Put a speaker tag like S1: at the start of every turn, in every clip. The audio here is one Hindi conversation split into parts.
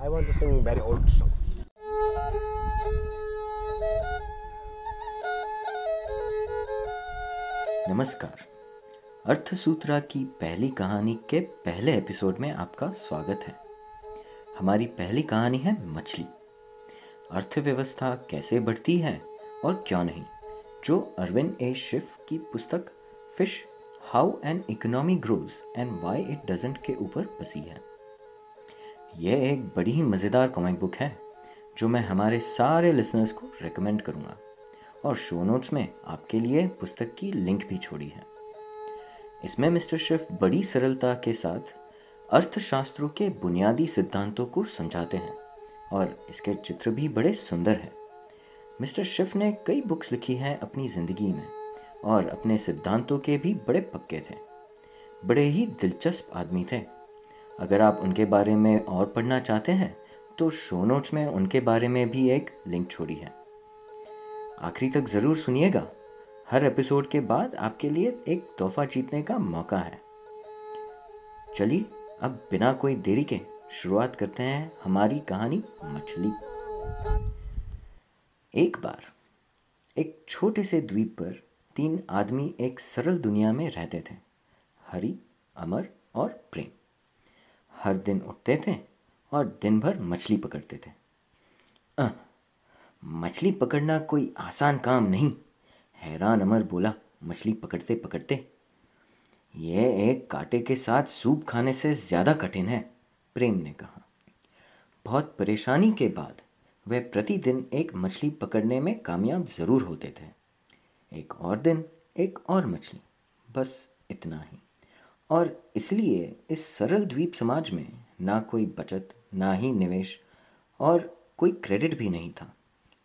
S1: I want to sing very old song.
S2: नमस्कार। अर्थसूत्रा की पहली कहानी के पहले एपिसोड में आपका स्वागत है। हमारी पहली कहानी है मछली। अर्थव्यवस्था कैसे बढ़ती है और क्यों नहीं? जो अरविंद ए. शिफ की पुस्तक fish, how an economy grows and why it doesn't के ऊपर बसी है। यह एक बड़ी ही मज़ेदार कॉमिक बुक है, जो मैं हमारे सारे लिसनर्स को रेकमेंड करूँगा। और शो नोट्स में आपके लिए पुस्तक की लिंक भी छोड़ी है। इसमें मिस्टर शिफ बड़ी सरलता के साथ अर्थशास्त्रों के बुनियादी सिद्धांतों को समझाते हैं, और इसके चित्र भी बड़े सुंदर हैं। मिस्टर शिफ ने कई बुक्स लिखी हैं अपनी ज़िंदगी में, और अपने सिद्धांतों के भी बड़े पक्के थे। बड़े ही दिलचस्प आदमी थे। अगर आप उनके बारे में और पढ़ना चाहते हैं तो शो नोट्स में उनके बारे में भी एक लिंक छोड़ी है। आखिरी तक ज़रूर सुनिएगा। हर एपिसोड के बाद आपके लिए एक तोहफा जीतने का मौका है। चलिए, अब बिना कोई देरी के शुरुआत करते हैं हमारी कहानी मछली। एक बार, एक छोटे से द्वीप पर तीन आदमी एक सरल दुनिया में रहते थे। हरि, अमर और प्रेम। हर दिन उठते थे और दिन भर मछली पकड़ते थे। आ, मछली पकड़ना कोई आसान काम नहीं हैरान अमर बोला मछली पकड़ते पकड़ते यह एक कांटे के साथ सूप खाने से ज़्यादा कठिन है प्रेम ने कहा। बहुत परेशानी के बाद वह प्रतिदिन एक मछली पकड़ने में कामयाब ज़रूर होते थे। एक और दिन एक और मछली बस इतना ही। और इसलिए इस सरल द्वीप समाज में ना कोई बचत, ना ही निवेश और कोई क्रेडिट भी नहीं था।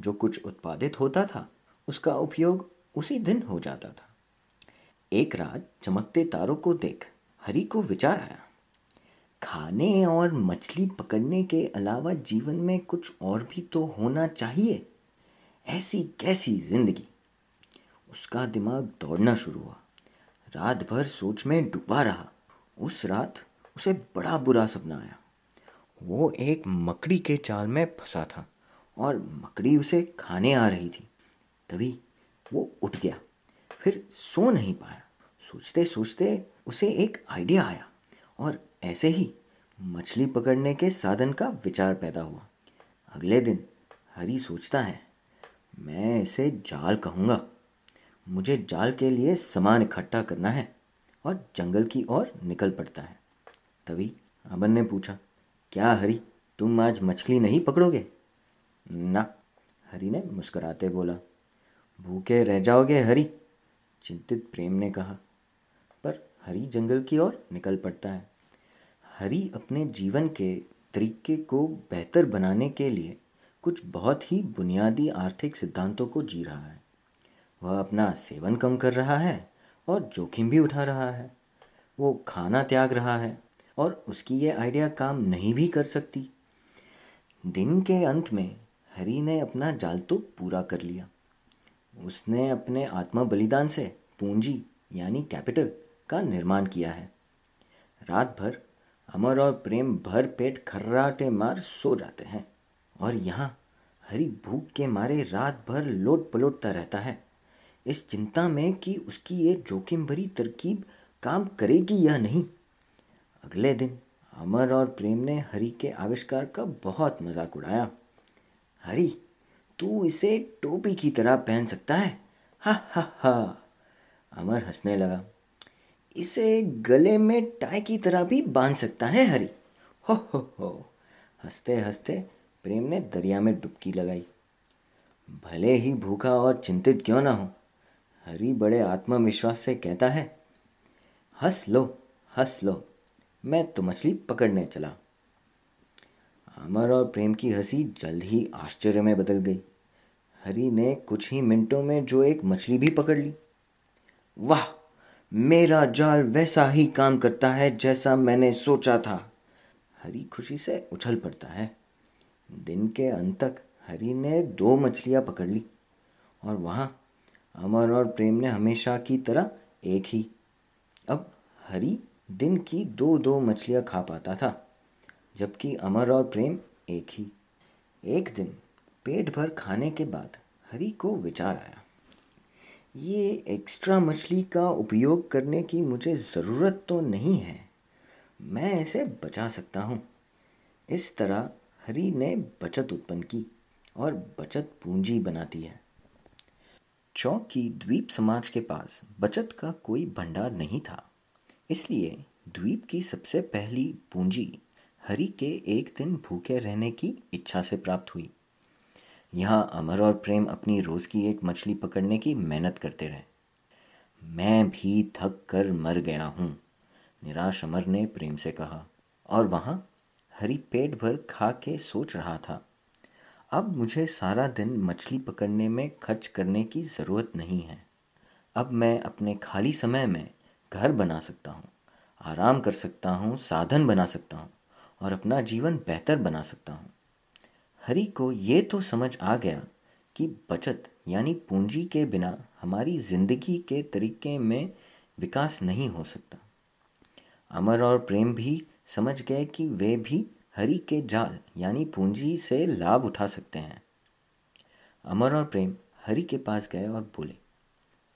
S2: जो कुछ उत्पादित होता था, उसका उपयोग उसी दिन हो जाता था। एक रात चमकते तारों को देख हरि को विचार आया। खाने और मछली पकड़ने के अलावा जीवन में कुछ और भी तो होना चाहिए। ऐसी कैसी ज़िंदगी। उसका दिमाग दौड़ना शुरू हुआ। रात भर सोच में डूबा रहा। उस रात उसे बड़ा बुरा सपना आया। वो एक मकड़ी के चाल में फंसा था और मकड़ी उसे खाने आ रही थी। तभी वो उठ गया। फिर सो नहीं पाया। सोचते सोचते उसे एक आइडिया आया और ऐसे ही मछली पकड़ने के साधन का विचार पैदा हुआ। अगले दिन हरी सोचता है, मैं इसे जाल कहूँगा। मुझे जाल के लिए सामान इकट्ठा करना है और जंगल की ओर निकल पड़ता है। तभी अमन ने पूछा, क्या हरी, तुम आज मछली नहीं पकड़ोगे? ना, हरी ने मुस्कुराते बोला। भूखे रह जाओगे हरी, चिंतित प्रेम ने कहा। पर हरी जंगल की ओर निकल पड़ता है। हरी अपने जीवन के तरीके को बेहतर बनाने के लिए कुछ बहुत ही बुनियादी आर्थिक सिद्धांतों को जी रहा है। वह अपना सेवन कम कर रहा है और जोखिम भी उठा रहा है। वो खाना त्याग रहा है और उसकी ये आइडिया काम नहीं भी कर सकती। दिन के अंत में हरी ने अपना जाल तो पूरा कर लिया। उसने अपने आत्मा बलिदान से पूंजी यानी कैपिटल का निर्माण किया है। रात भर अमर और प्रेम भर पेट खर्राटे मार सो जाते हैं और यहाँ हरी भूख के मारे रात भर लोट पलोटता रहता है। इस चिंता में कि उसकी ये जोखिम भरी तरकीब काम करेगी या नहीं। अगले दिन, अमर और प्रेम ने हरी के आविष्कार का बहुत मज़ाक उड़ाया। हरी, तू इसे टोपी की तरह पहन सकता है? हा हा हा, अमर हंसने लगा। इसे गले में टाई की तरह भी बाँध सकता है, हरी? हो हो हो हँसते हँसते प्रेम ने दरिया में डुबकी लगाई। भले ही भूखा और चिंतित क्यों ना हो हरी बड़े आत्मविश्वास से कहता है, हंस लो हंस लो, मैं तो मछली पकड़ने चला। अमर और प्रेम की हँसी जल्द ही आश्चर्य में बदल गई। हरी ने कुछ ही मिनटों में जो एक मछली भी पकड़ ली। वाह, मेरा जाल वैसा ही काम करता है जैसा मैंने सोचा था। हरी खुशी से उछल पड़ता है। दिन के अंत तक हरी ने दो मछलियाँ पकड़ ली और वहाँ अमर और प्रेम ने हमेशा की तरह एक ही। अब हरी दिन की दो दो मछलियाँ खा पाता था, जबकि अमर और प्रेम एक ही। एक दिन पेट भर खाने के बाद हरी को विचार आया, ये एक्स्ट्रा मछली का उपयोग करने की मुझे ज़रूरत तो नहीं है, मैं इसे बचा सकता हूँ। इस तरह हरी ने बचत उत्पन्न की और बचत पूंजी बनाती है। चौकी द्वीप समाज के पास बचत का कोई भंडार नहीं था। इसलिए द्वीप की सबसे पहली पूंजी हरि के एक दिन भूखे रहने की इच्छा से प्राप्त हुई। यहाँ अमर और प्रेम अपनी रोज़ की एक मछली पकड़ने की मेहनत करते रहे। मैं भी थक कर मर गया हूँ, निराश अमर ने प्रेम से कहा। और वहाँ हरी पेट भर खा के सोच रहा था। अब मुझे सारा दिन मछली पकड़ने में खर्च करने की ज़रूरत नहीं है। अब मैं अपने खाली समय में घर बना सकता हूँ, आराम कर सकता हूँ, साधन बना सकता हूँ और अपना जीवन बेहतर बना सकता हूँ। हरी को ये तो समझ आ गया कि बचत यानी पूंजी के बिना हमारी ज़िंदगी के तरीके में विकास नहीं हो सकता। अमर और प्रेम भी समझ गए कि वे भी हरि के जाल, यानी पूंजी से लाभ उठा सकते हैं। अमर और प्रेम, हरि के पास गए और बोले,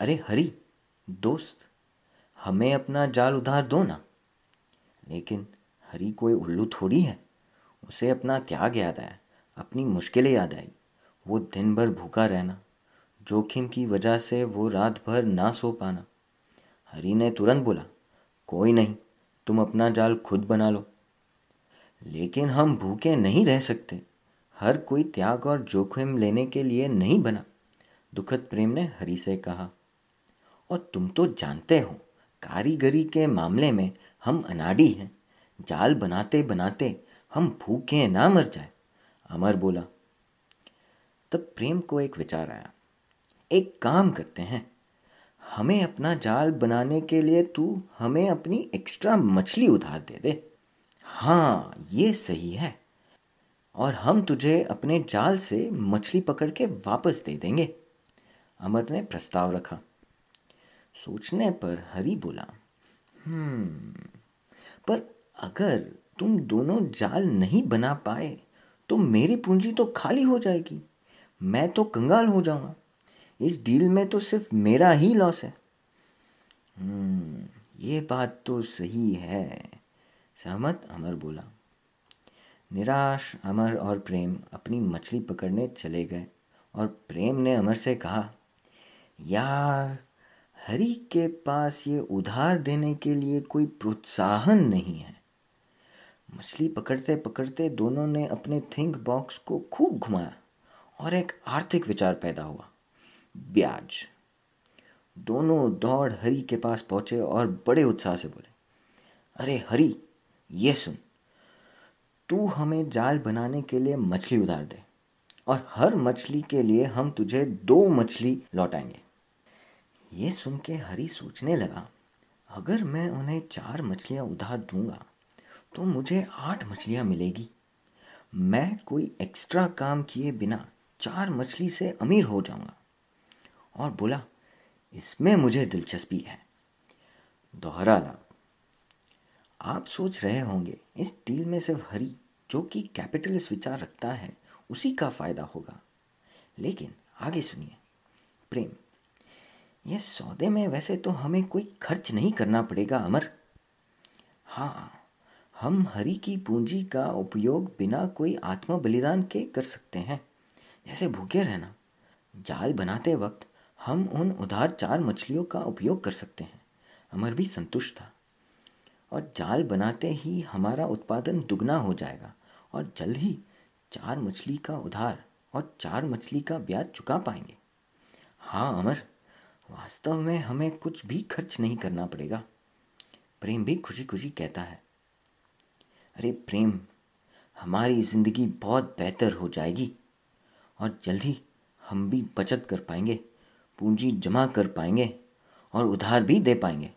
S2: अरे हरि, दोस्त, हमें अपना जाल उधार दो ना। लेकिन हरि कोई उल्लू थोड़ी है, उसे अपना क्या याद आया अपनी मुश्किलें याद आई। वो दिन भर भूखा रहना, जोखिम की वजह से वो रात भर ना सो पाना। हरी ने तुरंत बोला, कोई नहीं, तुम अपना जाल खुद बना लो। लेकिन हम भूखे नहीं रह सकते। हर कोई त्याग और जोखिम लेने के लिए नहीं बना, दुखद प्रेम ने हरि से कहा। और तुम तो जानते हो, कारीगरी के मामले में हम अनाड़ी हैं। जाल बनाते बनाते हम भूखे ना मर जाए, अमर बोला। तब प्रेम को एक विचार आया। एक काम करते हैं, हमें अपना जाल बनाने के लिए तू हमें अपनी एक्स्ट्रा मछली उधार दे दे। हाँ ये सही है। और हम तुझे अपने जाल से मछली पकड़ के वापस दे देंगे। अमर ने प्रस्ताव रखा। सोचने पर हरी बोला हम्म पर अगर तुम दोनों जाल नहीं बना पाए तो मेरी पूंजी तो खाली हो जाएगी। मैं तो कंगाल हो जाऊँगा। इस डील में तो सिर्फ़ मेरा ही लॉस है। हम्म ये बात तो सही है। सहमत अमर बोला। निराश अमर और प्रेम अपनी मछली पकड़ने चले गए और प्रेम ने अमर से कहा, यार, हरी के पास ये उधार देने के लिए कोई प्रोत्साहन नहीं है। मछली पकड़ते पकड़ते दोनों ने अपने थिंक बॉक्स को खूब घुमाया और एक आर्थिक विचार पैदा हुआ। ब्याज। दोनों दौड़ हरी के पास पहुँचे और बड़े उत्साह से बोले, अरे हरी ये सुन। तू हमें जाल बनाने के लिए मछली उधार दे और हर मछली के लिए हम तुझे दो मछली लौटाएँगे। ये सुन के हरी सोचने लगा, अगर मैं उन्हें चार मछलियाँ उधार दूँगा तो मुझे आठ मछलियाँ मिलेगी। मैं कोई एक्स्ट्रा काम किए बिना चार मछली से अमीर हो जाऊँगा। और बोला, इसमें मुझे दिलचस्पी है। दोहरा लाभ आप सोच रहे होंगे, इस डील में सिर्फ़ हरी, जो कि कैपिटलिस्ट विचार रखता है, उसी का फ़ायदा होगा। लेकिन आगे सुनिए। प्रेम। ये सौदे में वैसे तो हमें कोई खर्च नहीं करना पड़ेगा, अमर। हाँ हम हरी की पूंजी का उपयोग बिना कोई आत्म बलिदान के कर सकते हैं। जैसे भूखे रहना। जाल बनाते वक्त हम उन उधार चार मछलियों का उपयोग कर सकते हैं। अमर भी संतुष्ट था। और जाल बनाते ही हमारा उत्पादन दुगना हो जाएगा। और जल्द ही चार मछली का उधार और चार मछली का ब्याज चुका पाएँगे। हाँ अमर, वास्तव में हमें कुछ भी खर्च नहीं करना पड़ेगा। प्रेम भी खुशी खुशी कहता है। अरे प्रेम, हमारी ज़िंदगी बहुत बेहतर हो जाएगी और जल्द ही हम भी बचत कर पाएँगे, पूंजी जमा कर पाएँगे और उधार भी दे पाएँगे।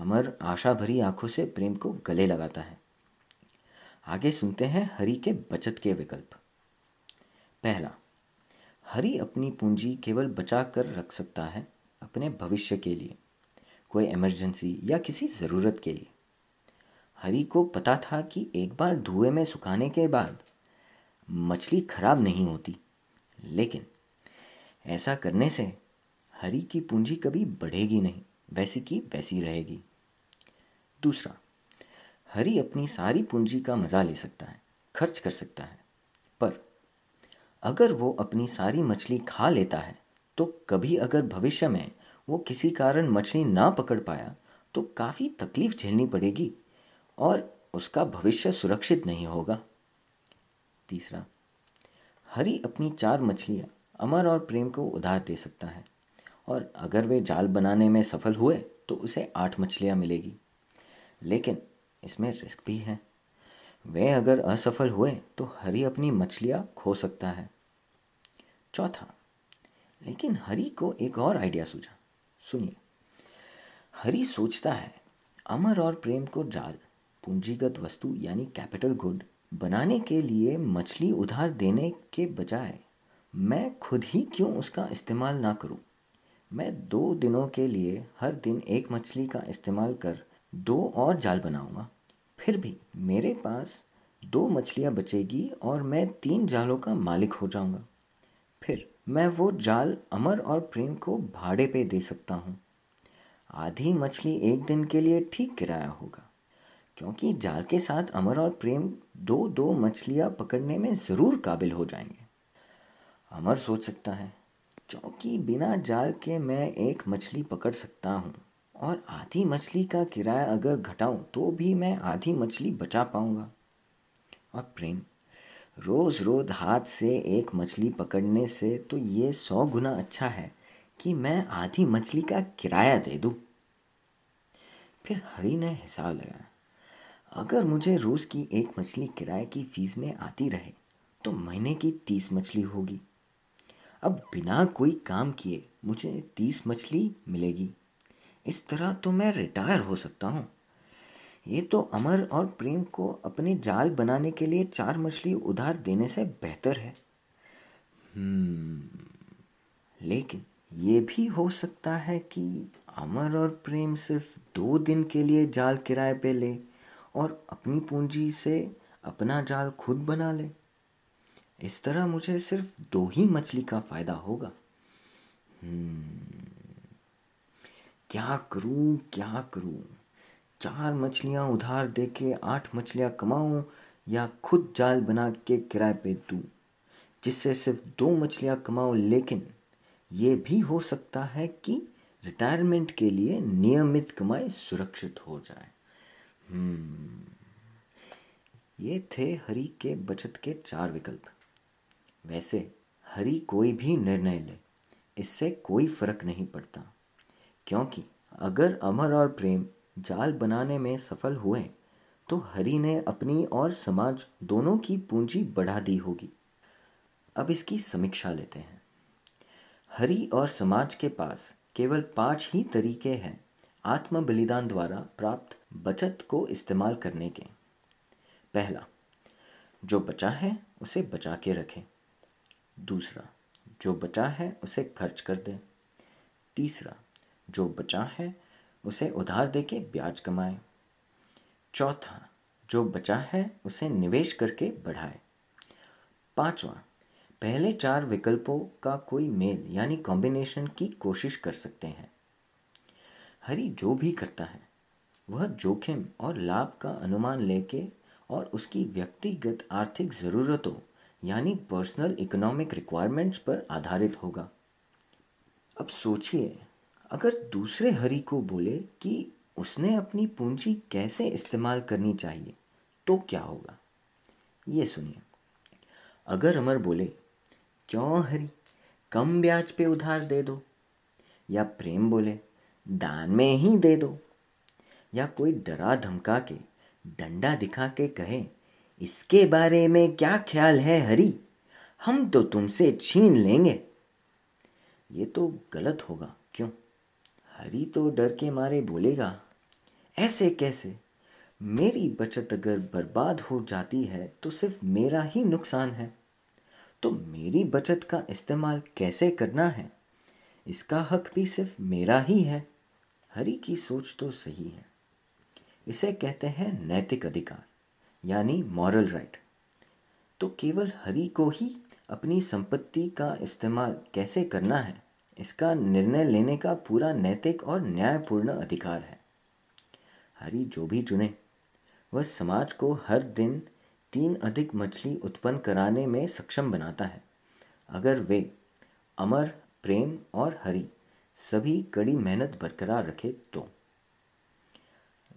S2: अमर आशा भरी आँखों से प्रेम को गले लगाता है। आगे सुनते हैं हरि के बचत के विकल्प। पहला, हरि अपनी पूंजी केवल बचा कर रख सकता है अपने भविष्य के लिए, कोई इमरजेंसी या किसी ज़रूरत के लिए। हरि को पता था कि एक बार धुएँ में सुखाने के बाद मछली खराब नहीं होती, लेकिन ऐसा करने से हरी की पूंजी कभी बढ़ेगी नहीं, वैसी की वैसी रहेगी। दूसरा, हरी अपनी सारी पूंजी का मज़ा ले सकता है, खर्च कर सकता है। पर, अगर वो अपनी सारी मछली खा लेता है तो कभी अगर भविष्य में वो किसी कारण मछली ना पकड़ पाया तो काफ़ी तकलीफ़ झेलनी पड़ेगी और उसका भविष्य सुरक्षित नहीं होगा। तीसरा, हरी अपनी चार मछलियाँ अमर और प्रेम को उधार दे सकता है और अगर वे जाल बनाने में सफल हुए तो उसे आठ मछलियाँ मिलेगी। लेकिन इसमें रिस्क भी है। वे अगर असफल हुए तो हरी अपनी मछलियाँ खो सकता है। चौथा, लेकिन हरी को एक और आइडिया सूझा। सुनिए। हरी सोचता है, अमर और प्रेम को जाल, पूंजीगत वस्तु यानी कैपिटल गुड, बनाने के लिए मछली उधार देने के बजाय मैं खुद ही क्यों उसका इस्तेमाल ना करूँ? मैं दो दिनों के लिए हर दिन एक मछली का इस्तेमाल कर दो और जाल बनाऊँगा। फिर भी मेरे पास दो मछलियाँ बचेगी और मैं तीन जालों का मालिक हो जाऊँगा। फिर मैं वो जाल अमर और प्रेम को भाड़े पे दे सकता हूँ। आधी मछली एक दिन के लिए ठीक किराया होगा, क्योंकि जाल के साथ अमर और प्रेम दो दो मछलियाँ पकड़ने में ज़रूर काबिल हो जाएँगे। अमर सोच सकता है क्योंकि बिना जाल के मैं एक मछली पकड़ सकता हूँ। और आधी मछली का किराया अगर घटाऊँ तो भी मैं आधी मछली बचा पाऊँगा। और प्रेम रोज़ रोज़ हाथ से एक मछली पकड़ने से तो ये सौ गुना अच्छा है कि मैं आधी मछली का किराया दे दूँ। फिर हरी ने हिसाब लगाया, अगर मुझे रोज़ की एक मछली किराए की फ़ीस में आती रहे तो महीने की तीस मछली होगी। अब बिना कोई काम किए मुझे तीस मछली मिलेगी। इस तरह तो मैं रिटायर हो सकता हूँ। ये तो अमर और प्रेम को अपने जाल बनाने के लिए चार मछली उधार देने से बेहतर है। हम्म, लेकिन ये भी हो सकता है कि अमर और प्रेम सिर्फ़ दो दिन के लिए जाल किराए पे ले और अपनी पूंजी से अपना जाल खुद बना ले। इस तरह मुझे सिर्फ़ दो ही मछली का फ़ायदा होगा। हम्म, क्या करूँ क्या करूँ? चार मछलियाँ उधार दे के आठ मछलियाँ कमाऊँ या खुद जाल बना के किराए पे दूँ? जिससे सिर्फ़ दो मछलियाँ कमाऊँ लेकिन ये भी हो सकता है कि रिटायरमेंट के लिए नियमित कमाई सुरक्षित हो जाए। हम्म, ये थे हरी के बचत के चार विकल्प। वैसे हरी कोई भी निर्णय ले इससे कोई फ़र्क नहीं पड़ता। क्योंकि अगर अमर और प्रेम जाल बनाने में सफल हुए तो हरि ने अपनी और समाज दोनों की पूंजी बढ़ा दी होगी। अब इसकी समीक्षा लेते हैं। हरि और समाज के पास केवल पाँच ही तरीके हैं आत्म बलिदान द्वारा प्राप्त बचत को इस्तेमाल करने के। पहला, जो बचा है उसे बचा के रखें। दूसरा, जो बचा है उसे खर्च कर दें। तीसरा जो बचा है, उसे उधार दे के ब्याज कमाए। चौथा, जो बचा है, उसे निवेश करके बढ़ाए। पांचवा, पहले चार विकल्पों का कोई मेल, यानी कॉम्बिनेशन की कोशिश कर सकते हैं। हरी जो भी करता है, वह जोखिम और लाभ का अनुमान लेके और उसकी व्यक्तिगत आर्थिक ज़रूरतों, यानी पर्सनल इकोनॉमिक रिक्वायरमेंट्स पर आधारित होगा। अब सोचिए अगर दूसरे हरि को बोले कि उसने अपनी पूंजी कैसे इस्तेमाल करनी चाहिए तो क्या होगा? ये सुनिए। अगर अमर बोले, क्यों हरि, कम ब्याज पे उधार दे दो? या प्रेम बोले, दान में ही दे दो? या कोई डरा धमका के, डंडा दिखा के कहे, इसके बारे में क्या ख्याल है हरी? हम तो तुमसे छीन लेंगे। ये तो गलत होगा। हरी तो डर के मारे बोलेगा। ऐसे कैसे? मेरी बचत अगर बर्बाद हो जाती है तो सिर्फ़ मेरा ही नुकसान है। तो मेरी बचत का इस्तेमाल कैसे करना है? इसका हक भी सिर्फ़ मेरा ही है। हरी की सोच तो सही है। इसे कहते हैं नैतिक अधिकार, यानी मॉरल राइट तो केवल हरी को ही अपनी संपत्ति का इस्तेमाल कैसे करना है? इसका निर्णय लेने का पूरा नैतिक और न्यायपूर्ण अधिकार है। हरि जो भी चुने, वह समाज को हर दिन तीन अधिक मछली उत्पन्न कराने में सक्षम बनाता है। अगर वे अमर, प्रेम और हरि सभी कड़ी मेहनत बरकरार रखे तो।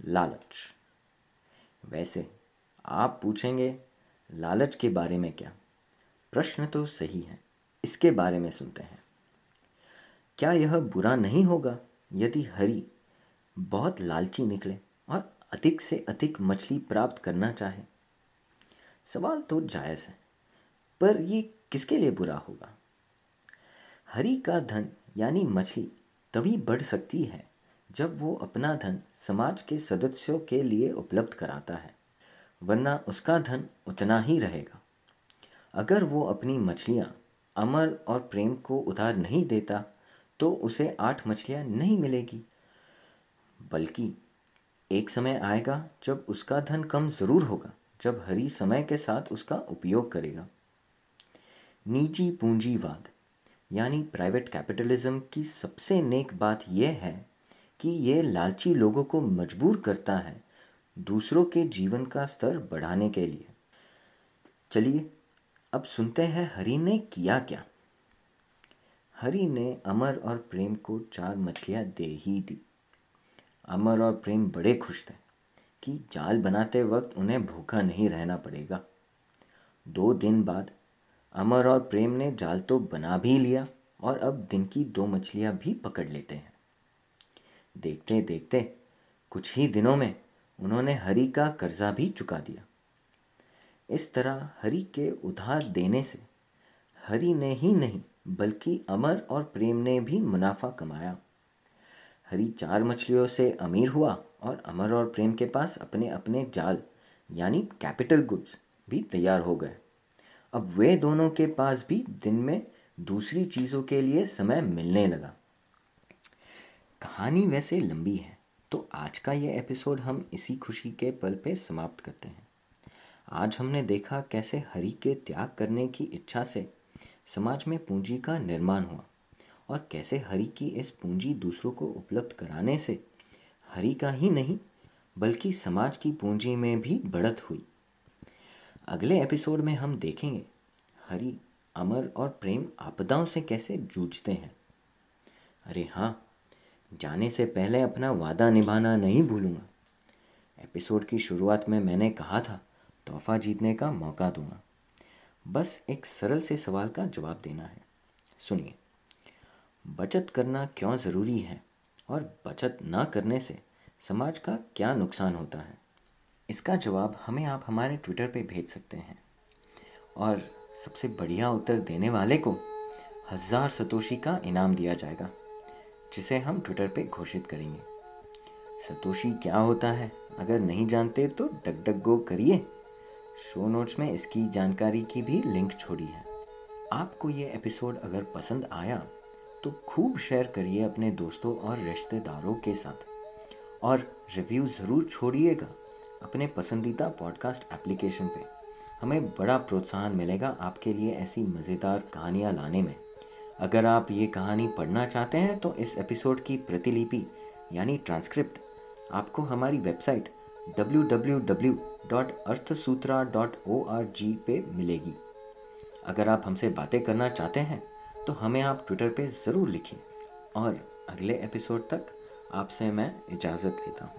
S2: लालच। वैसे आप पूछेंगे, लालच के बारे में क्या? प्रश्न तो सही है, इसके बारे में सुनते हैं। क्या यह बुरा नहीं होगा यदि हरि बहुत लालची निकले और अधिक से अधिक मछली प्राप्त करना चाहे? सवाल तो जायज़ है, पर ये किसके लिए बुरा होगा? हरि का धन यानी मछली तभी बढ़ सकती है जब वो अपना धन समाज के सदस्यों के लिए उपलब्ध कराता है, वरना उसका धन उतना ही रहेगा। अगर वो अपनी मछलियाँ अमर और प्रेम को उधार नहीं देता तो उसे आठ मछलियाँ नहीं मिलेगी। बल्कि एक समय आएगा जब उसका धन कम ज़रूर होगा, जब हरी समय के साथ उसका उपयोग करेगा। निजी पूंजीवाद, यानी प्राइवेट कैपिटलिज्म की सबसे नेक बात यह है कि यह लालची लोगों को मजबूर करता है दूसरों के जीवन का स्तर बढ़ाने के लिए। चलिए, अब सुनते हैं हरी ने किया क्या। हरि ने अमर और प्रेम को चार मछलियाँ दे ही दी। अमर और प्रेम बड़े खुश थे कि जाल बनाते वक्त उन्हें भूखा नहीं रहना पड़ेगा। दो दिन बाद अमर और प्रेम ने जाल तो बना भी लिया और अब दिन की दो मछलियाँ भी पकड़ लेते हैं। देखते देखते कुछ ही दिनों में उन्होंने हरि का कर्जा भी चुका दिया। इस तरह हरि के उधार देने से हरि ने ही नहीं बल्कि अमर और प्रेम ने भी मुनाफा कमाया। हरि चार मछलियों से अमीर हुआ और अमर और प्रेम के पास अपने अपने जाल, यानी कैपिटल गुड्स, भी तैयार हो गए। अब वे दोनों के पास भी दिन में दूसरी चीज़ों के लिए समय मिलने लगा। कहानी वैसे लंबी है तो आज का ये एपिसोड हम इसी खुशी के पल पे समाप्त करते हैं। आज हमने देखा कैसे हरि के त्याग करने की इच्छा से समाज में पूंजी का निर्माण हुआ। और कैसे हरि की इस पूंजी दूसरों को उपलब्ध कराने से हरि का ही नहीं, बल्कि समाज की पूंजी में भी बढ़त हुई। अगले एपिसोड में हम देखेंगे हरि, अमर और प्रेम आपदाओं से कैसे जूझते हैं। अरे हाँ जाने से पहले अपना वादा निभाना नहीं भूलूँगा। एपिसोड की शुरुआत में मैंने कहा था, तोहफा जीतने का मौका दूँगा। बस एक सरल से सवाल का जवाब देना है। सुनिए, बचत करना क्यों ज़रूरी है और बचत ना करने से समाज का क्या नुकसान होता है? इसका जवाब हमें आप हमारे ट्विटर पे भेज सकते हैं। और सबसे बढ़िया उत्तर देने वाले को हज़ार सतोशी का इनाम दिया जाएगा, जिसे हम ट्विटर पे घोषित करेंगे। सतोशी क्या होता है? अगर नहीं जानते तो डग डग गो करिए। शो नोट्स में इसकी जानकारी की भी लिंक छोड़ी है। आपको ये एपिसोड अगर पसंद आया तो खूब शेयर करिए अपने दोस्तों और रिश्तेदारों के साथ। और रिव्यू ज़रूर छोड़िएगा अपने पसंदीदा पॉडकास्ट एप्लीकेशन पे। हमें बड़ा प्रोत्साहन मिलेगा आपके लिए ऐसी मज़ेदार कहानियाँ लाने में। अगर आप ये कहानी पढ़ना चाहते हैं तो इस एपिसोड की प्रतिलिपि, यानी ट्रांसक्रिप्ट आपको हमारी वेबसाइट www.arthasutra.org पे मिलेगी। अगर आप हमसे बातें करना चाहते हैं तो हमें आप ट्विटर पे ज़रूर लिखें। और अगले एपिसोड तक आपसे मैं इजाज़त लेता हूँ।